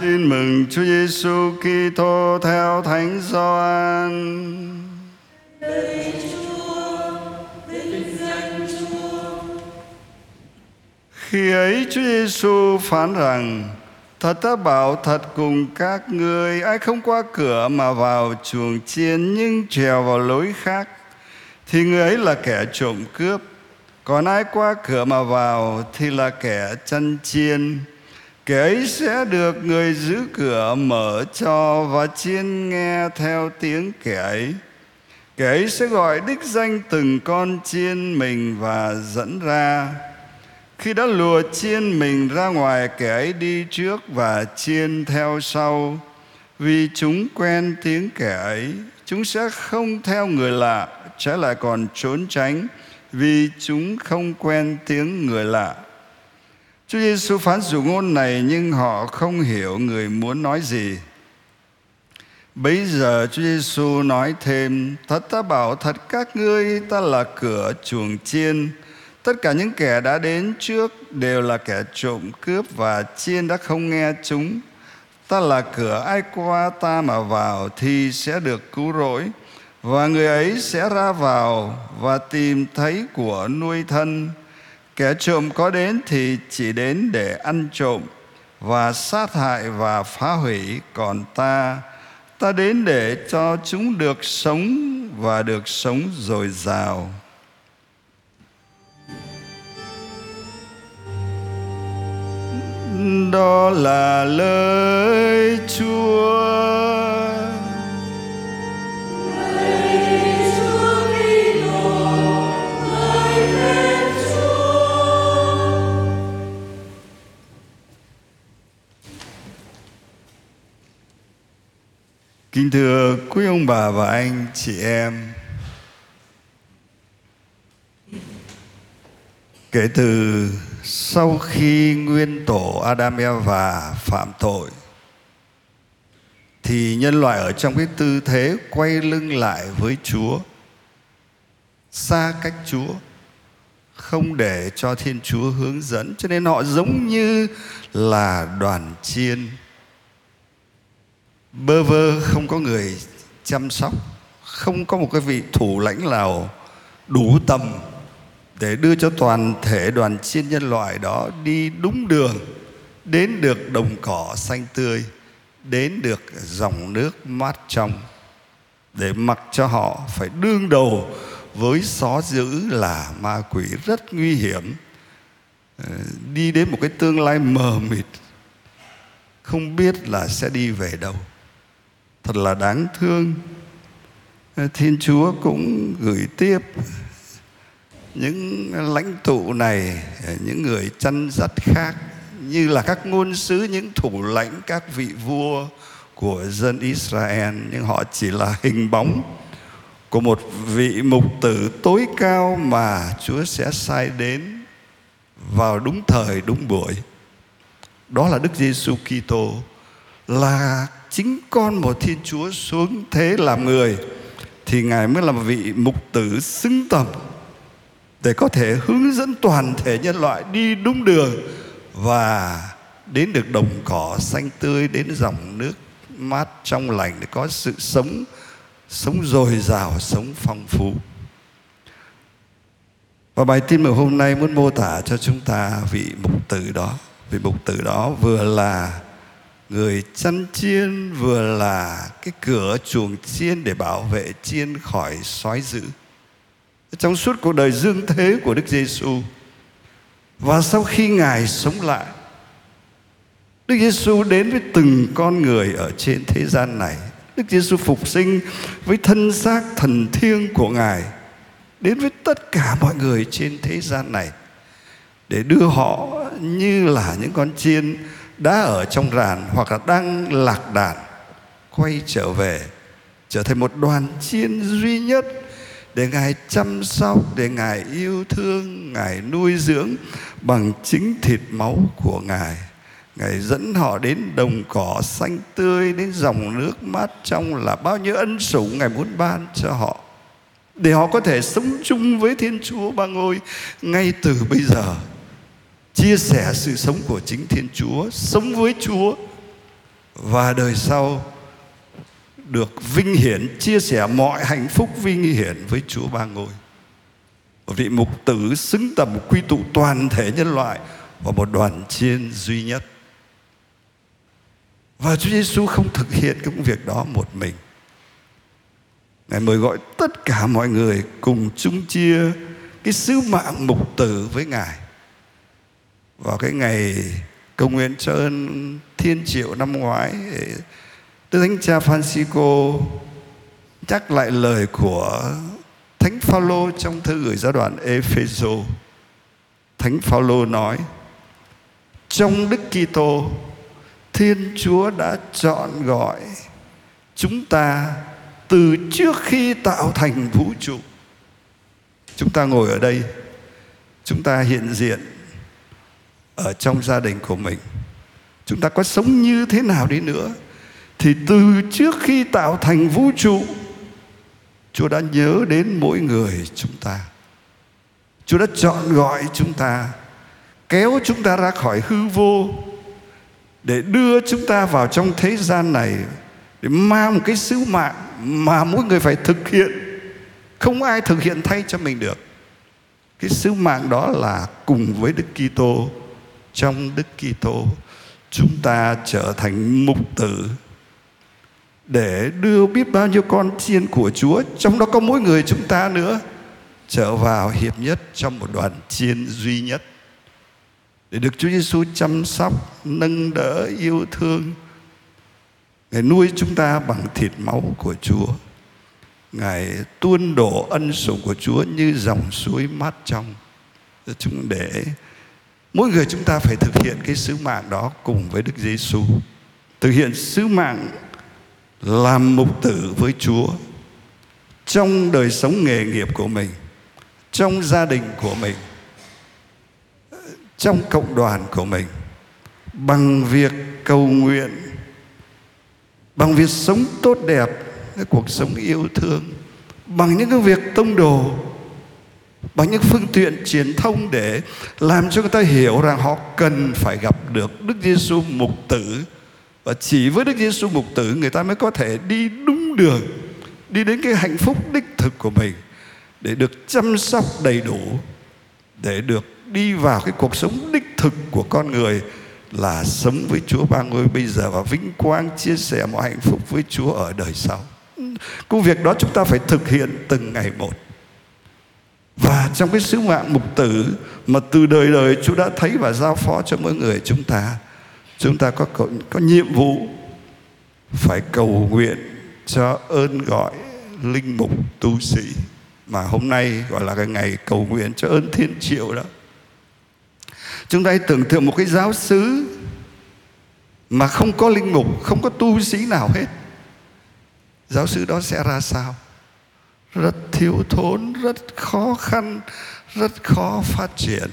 Tin mừng Chúa Giêsu Kitô theo Thánh Gioan. Khi ấy Chúa Giêsu phán rằng: Thật ta bảo thật cùng các ngươi, ai không qua cửa mà vào chuồng chiên nhưng trèo vào lối khác, thì người ấy là kẻ trộm cướp. Còn ai qua cửa mà vào thì là kẻ chăn chiên. Kẻ ấy sẽ được người giữ cửa mở cho và chiên nghe theo tiếng kẻ ấy. Kẻ ấy sẽ gọi đích danh từng con chiên mình và dẫn ra. Khi đã lùa chiên mình ra ngoài kẻ ấy đi trước và chiên theo sau. Vì chúng quen tiếng kẻ ấy, chúng sẽ không theo người lạ, trái lại còn trốn tránh vì chúng không quen tiếng người lạ. Chúa Giêsu phán dụ ngôn này nhưng họ không hiểu người muốn nói gì. Bây giờ Chúa Giêsu nói thêm: Thật ta bảo, thật các ngươi, ta là cửa chuồng chiên. Tất cả những kẻ đã đến trước đều là kẻ trộm cướp và chiên đã không nghe chúng. Ta là cửa, ai qua ta mà vào thì sẽ được cứu rỗi và người ấy sẽ ra vào và tìm thấy của nuôi thân kẻ trộm có đến thì chỉ đến để ăn trộm, và sát hại và phá hủy còn ta. Ta đến để cho chúng được sống và được sống dồi dào. Đó là lời chúa. Kính thưa quý ông bà và anh, chị em. Kể từ sau khi nguyên tổ Adam Eva phạm tội, Thì nhân loại ở trong cái tư thế quay lưng lại với Chúa, Xa cách Chúa, Không để cho Thiên Chúa hướng dẫn. Cho nên họ giống như là đoàn chiên bơ vơ, không có người chăm sóc, không có một cái vị thủ lãnh nào đủ tầm để đưa cho toàn thể đoàn chiên nhân loại đó đi đúng đường, đến được đồng cỏ xanh tươi, đến được dòng nước mát trong, để mặc cho họ phải đương đầu với xó dữ là ma quỷ rất nguy hiểm. Ờ, đi đến một cái tương lai mờ mịt, không biết là sẽ đi về đâu thật là đáng thương. Ờ, Thiên chúa cũng gửi tiếp những lãnh tụ này ờ, những người chăn dắt khác, như là các ngôn sứ, những thủ lãnh, các vị vua của dân Israel. Nhưng họ chỉ là hình bóng của một vị mục tử tối cao mà Chúa sẽ sai đến vào đúng thời, đúng buổi. Đó là Đức Giêsu Kitô là chính con một Thiên Chúa xuống thế làm người, thì Ngài mới là một vị mục tử xứng tầm để có thể hướng dẫn toàn thể nhân loại đi đúng đường và đến được đồng cỏ xanh tươi, đến dòng nước mát trong lành để có sự sống sống dồi dào, sống phong phú. Và bài tin mừng hôm nay muốn mô tả cho chúng ta vị mục tử đó, vị mục tử đó vừa là người chăn chiên vừa là cái cửa chuồng chiên để bảo vệ chiên khỏi sói dữ. Trong suốt cuộc đời dương thế của Đức Giêsu và sau khi ngài sống lại, Đức Giêsu đến với từng con người ở trên thế gian này. Đức Giêsu phục sinh với thân xác thần thiêng của ngài, đến với tất cả mọi người trên thế gian này, để đưa họ như là những con chiên đã ở trong ràn hoặc là đang lạc đàn, quay trở về, trở thành một đoàn chiên duy nhất để ngài chăm sóc, để ngài yêu thương, ngài nuôi dưỡng bằng chính thịt máu của ngài. Ngài dẫn họ đến đồng cỏ xanh tươi, đến dòng nước mát trong là bao nhiêu ân sủng ngài muốn ban cho họ. Để họ có thể sống chung với thiên chúa ba ngôi ngay từ bây giờ chia sẻ sự sống của chính Thiên Chúa, sống với Chúa và đời sau được vinh hiển chia sẻ mọi hạnh phúc vinh hiển với Chúa ba ngôi. Một vị mục tử xứng tầm quy tụ toàn thể nhân loại và một đoàn chiên duy nhất. Và Chúa Giêsu không thực hiện công việc đó một mình. Ngài mời gọi tất cả mọi người cùng chung chia cái sứ mạng mục tử với Ngài. Vào cái ngày công nguyện cho ơn thiên triệu năm ngoái, Đức Thánh Cha Francisco nhắc lại lời của Thánh Phaolô trong thư gửi giáo đoàn Epheso. Thánh Phaolô nói: Trong Đức Kitô, Thiên Chúa đã chọn gọi chúng ta từ trước khi tạo thành vũ trụ. Chúng ta ngồi ở đây, chúng ta hiện diện ở trong gia đình của mình. Chúng ta có sống như thế nào đi nữa thì từ trước khi tạo thành vũ trụ Chúa đã nhớ đến mỗi người chúng ta. Chúa đã chọn gọi chúng ta, kéo chúng ta ra khỏi hư vô để đưa chúng ta vào trong thế gian này để mang một cái sứ mạng mà mỗi người phải thực hiện. Không ai thực hiện thay cho mình được. Cái sứ mạng đó là cùng với Đức Kitô trong Đức Kitô chúng ta trở thành mục tử để đưa biết bao nhiêu con chiên của Chúa, trong đó có mỗi người chúng ta nữa, trở vào hiệp nhất trong một đoàn chiên duy nhất. Để được Chúa Giêsu chăm sóc, nâng đỡ, yêu thương. Ngài nuôi chúng ta bằng thịt máu của Chúa. Ngài tuôn đổ ân sủng của Chúa như dòng suối mát trong. Chúng để mỗi người chúng ta phải thực hiện cái sứ mạng đó cùng với Đức Giêsu. Thực hiện sứ mạng làm mục tử với Chúa trong đời sống nghề nghiệp của mình, trong gia đình của mình, trong cộng đoàn của mình bằng việc cầu nguyện, bằng việc sống tốt đẹp, cái cuộc sống yêu thương, bằng những cái việc tông đồ, bằng những phương tiện truyền thông để làm cho người ta hiểu rằng họ cần phải gặp được Đức Giêsu mục tử và chỉ với Đức Giêsu mục tử, người ta mới có thể đi đúng đường, đi đến cái hạnh phúc đích thực của mình, để được chăm sóc đầy đủ, để được đi vào cái cuộc sống đích thực của con người là sống với Chúa ba ngôi bây giờ và vinh quang chia sẻ mọi hạnh phúc với Chúa ở đời sau. Công việc đó chúng ta phải thực hiện từng ngày một. Và trong cái sứ mạng mục tử mà từ đời đời Chúa đã thấy và giao phó cho mỗi người chúng ta chúng ta có có, có nhiệm vụ phải cầu nguyện cho ơn gọi linh mục tu sĩ. Mà hôm nay gọi là cái ngày cầu nguyện cho ơn thiên triệu đó. Chúng ta hãy tưởng tượng một cái giáo sứ mà không có linh mục không có tu sĩ nào hết. Giáo sứ đó sẽ ra sao? Rất thiếu thốn, rất khó khăn, rất khó phát triển.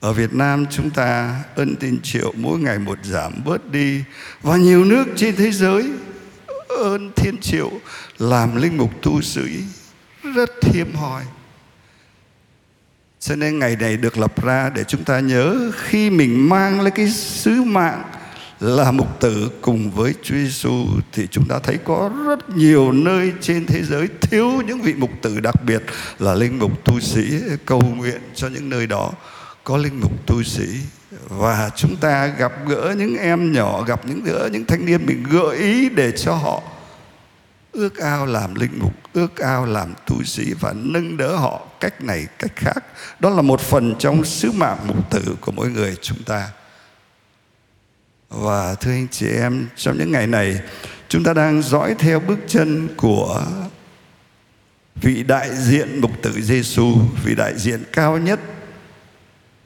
Ở Việt Nam chúng ta ân tin triệu mỗi ngày một giảm bớt đi và nhiều nước trên thế giới ơn thiên triệu làm linh mục tu sĩ. Rất hiếm hoi. Cho nên ngày này được lập ra để chúng ta nhớ khi mình mang lấy cái sứ mạng là mục tử cùng với Chúa Giêsu thì chúng ta thấy có rất nhiều nơi trên thế giới thiếu những vị mục tử đặc biệt là linh mục tu sĩ cầu nguyện cho những nơi đó. Có linh mục tu sĩ và chúng ta gặp gỡ những em nhỏ, gặp những gỡ những thanh niên mình gợi ý để cho họ ước ao làm linh mục, ước ao làm tu sĩ và nâng đỡ họ. Cách này, cách khác. Đó là một phần trong sứ mạng mục tử của mỗi người chúng ta và thưa anh chị em trong những ngày này chúng ta đang dõi theo bước chân của vị đại diện mục tử Giêsu vị đại diện cao nhất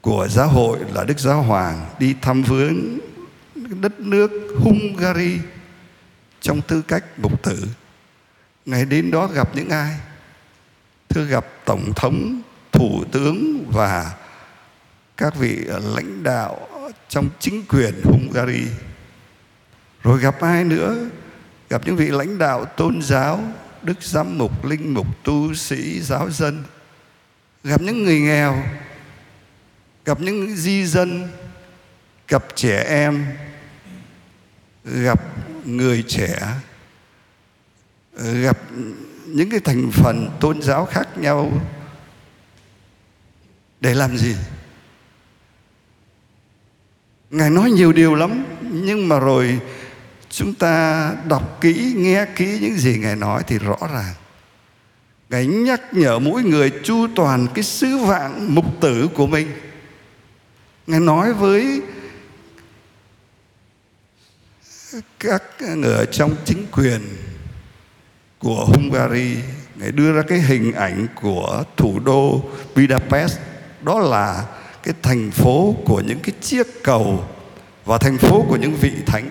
của giáo hội là Đức Giáo Hoàng đi thăm viếng đất nước Hungary trong tư cách mục tử. Ngày đến đó gặp những ai? Thưa gặp Tổng thống, Thủ tướng và các vị lãnh đạo trong chính quyền Hungary. Rồi gặp ai nữa? Gặp những vị lãnh đạo tôn giáo, đức giám mục, linh mục, tu sĩ, giáo dân. Gặp những người nghèo, gặp những di dân gặp trẻ em gặp người trẻ gặp những cái thành phần tôn giáo khác nhau để làm gì ngài nói nhiều điều lắm, nhưng mà rồi chúng ta đọc kỹ, nghe kỹ những gì ngài nói thì rõ ràng. Ngài nhắc nhở mỗi người chu toàn cái sứ vạn mục tử của mình. Ngài nói với các người trong chính quyền của Hungary, ngài đưa ra cái hình ảnh của thủ đô Budapest, đó là cái thành phố của những cái chiếc cầu và thành phố của những vị thánh.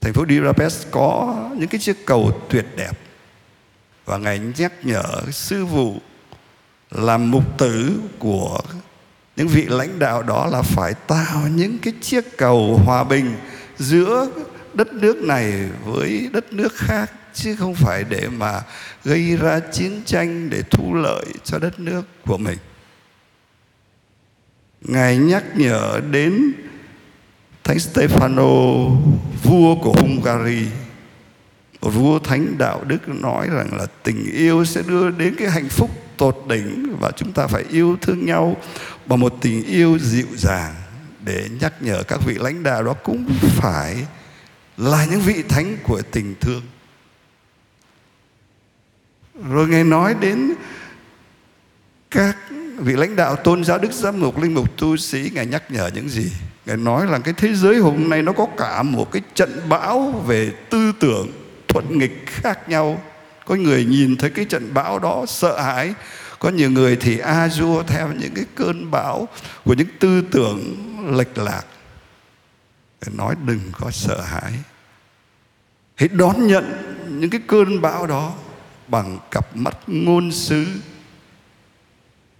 Thành phố Budapest có những cái chiếc cầu tuyệt đẹp. Và ngài nhắc nhở sư vụ làm mục tử của những vị lãnh đạo đó là phải tạo những cái chiếc cầu hòa bình giữa đất nước này với đất nước khác, chứ không phải để mà gây ra chiến tranh để thu lợi cho đất nước của mình ngài nhắc nhở đến thánh Stefano, vua của Hungary. Một vua thánh đạo đức nói rằng là tình yêu sẽ đưa đến cái hạnh phúc tột đỉnh và chúng ta phải yêu thương nhau bằng một tình yêu dịu dàng. Để nhắc nhở các vị lãnh đạo đó cũng phải là những vị thánh của tình thương. Rồi ngài nói đến các vị lãnh đạo tôn giáo đức giám mục linh mục tu sĩ, ngài nhắc nhở những gì? Ngài nói là cái thế giới hôm nay nó có cả một cái trận bão về tư tưởng thuận nghịch khác nhau. Có người nhìn thấy cái trận bão đó sợ hãi, có nhiều người thì a dua theo những cái cơn bão của những tư tưởng lệch lạc. Nói đừng có sợ hãi. Hãy đón nhận những cái cơn bão đó bằng cặp mắt ngôn sứ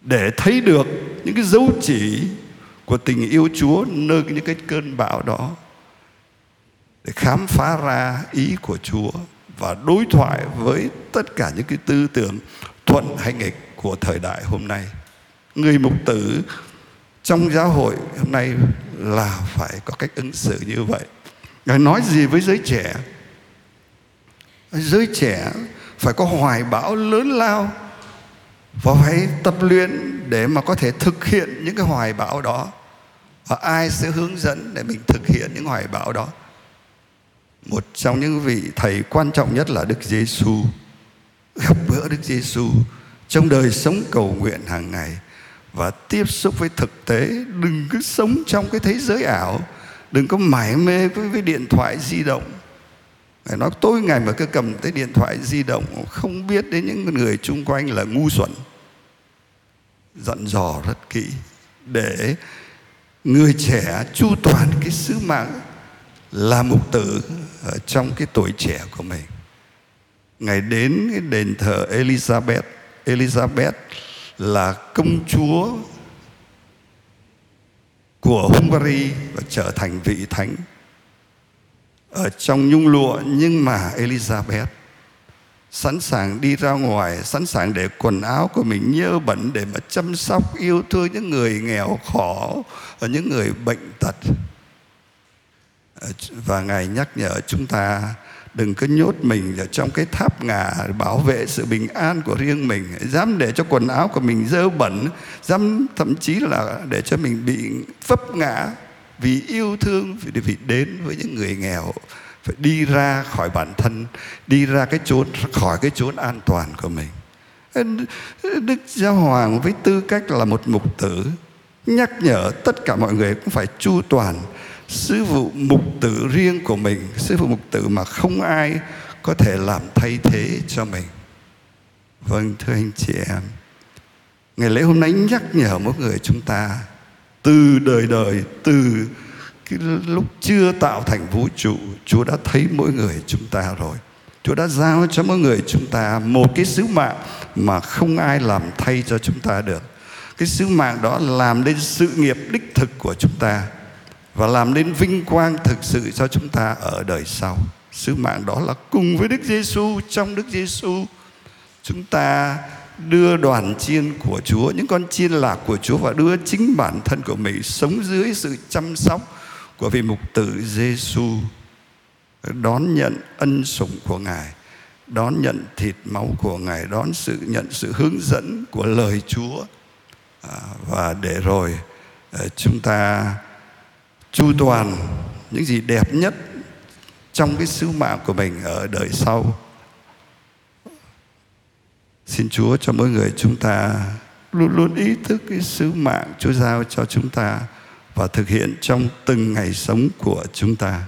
để thấy được những cái dấu chỉ của tình yêu Chúa nơi những cái cơn bão đó để khám phá ra ý của Chúa và đối thoại với tất cả những cái tư tưởng thuận hay nghịch của thời đại hôm nay. Người mục tử trong giáo hội hôm nay là phải có cách ứng xử như vậy. Ngài nói gì với giới trẻ? Giới trẻ phải có hoài bão lớn lao và phải tập luyện để mà có thể thực hiện những cái hoài bão đó. Và ai sẽ hướng dẫn để mình thực hiện những hoài bão đó? Một trong những vị thầy quan trọng nhất là Đức Giêsu gặp gỡ Đức Giêsu trong đời sống cầu nguyện hàng ngày và tiếp xúc với thực tế. Đừng cứ sống trong cái thế giới ảo. Đừng có mải mê với, với điện thoại di động. Phải nói tối ngày mà cứ cầm cái điện thoại di động không biết đến những người chung quanh là ngu xuẩn. Dặn dò rất kỹ để người trẻ chu toàn cái sứ mạng là mục tử ở trong cái tuổi trẻ của mình. Ngày đến cái đền thờ Elizabeth Elizabeth là công chúa của Hungary và trở thành vị thánh ở trong nhung lụa nhưng mà Elizabeth sẵn sàng đi ra ngoài, sẵn sàng để quần áo của mình nhơ bẩn để mà chăm sóc, yêu thương những người nghèo khổ và những người bệnh tật. Ờ, và ngài nhắc nhở chúng ta đừng cứ nhốt mình ở trong cái tháp ngà bảo vệ sự bình an của riêng mình. Dám để cho quần áo của mình dơ bẩn, dám thậm chí là để cho mình bị vấp ngã vì yêu thương vì, vì đến với những người nghèo phải đi ra khỏi bản thân đi ra cái chốn khỏi cái chốn an toàn của mình. Đức giáo hoàng với tư cách là một mục tử nhắc nhở tất cả mọi người cũng phải chu toàn sứ vụ mục tử riêng của mình sứ vụ mục tử mà không ai có thể làm thay thế cho mình. Vâng thưa anh chị em ngày lễ hôm nay nhắc nhở mỗi người chúng ta từ đời đời, từ cái lúc chưa tạo thành vũ trụ, Chúa đã thấy mỗi người chúng ta rồi. Chúa đã giao cho mỗi người chúng ta một cái sứ mạng mà không ai làm thay cho chúng ta được. Cái sứ mạng đó làm nên sự nghiệp đích thực của chúng ta và làm nên vinh quang thực sự cho chúng ta ở đời sau. Sứ mạng đó là cùng với Đức Giêsu trong Đức Giêsu chúng ta đưa đoàn chiên của Chúa những con chiên lạc của Chúa và đưa chính bản thân của mình sống dưới sự chăm sóc của vị mục tử Giêsu đón nhận ân sủng của Ngài, đón nhận thịt máu của Ngài, đón sự nhận sự hướng dẫn của lời Chúa à, và để rồi à, chúng ta chu toàn những gì đẹp nhất trong cái sứ mạng của mình ở đời sau. Xin Chúa cho mỗi người chúng ta luôn luôn ý thức cái sứ mạng Chúa giao cho chúng ta và thực hiện trong từng ngày sống của chúng ta.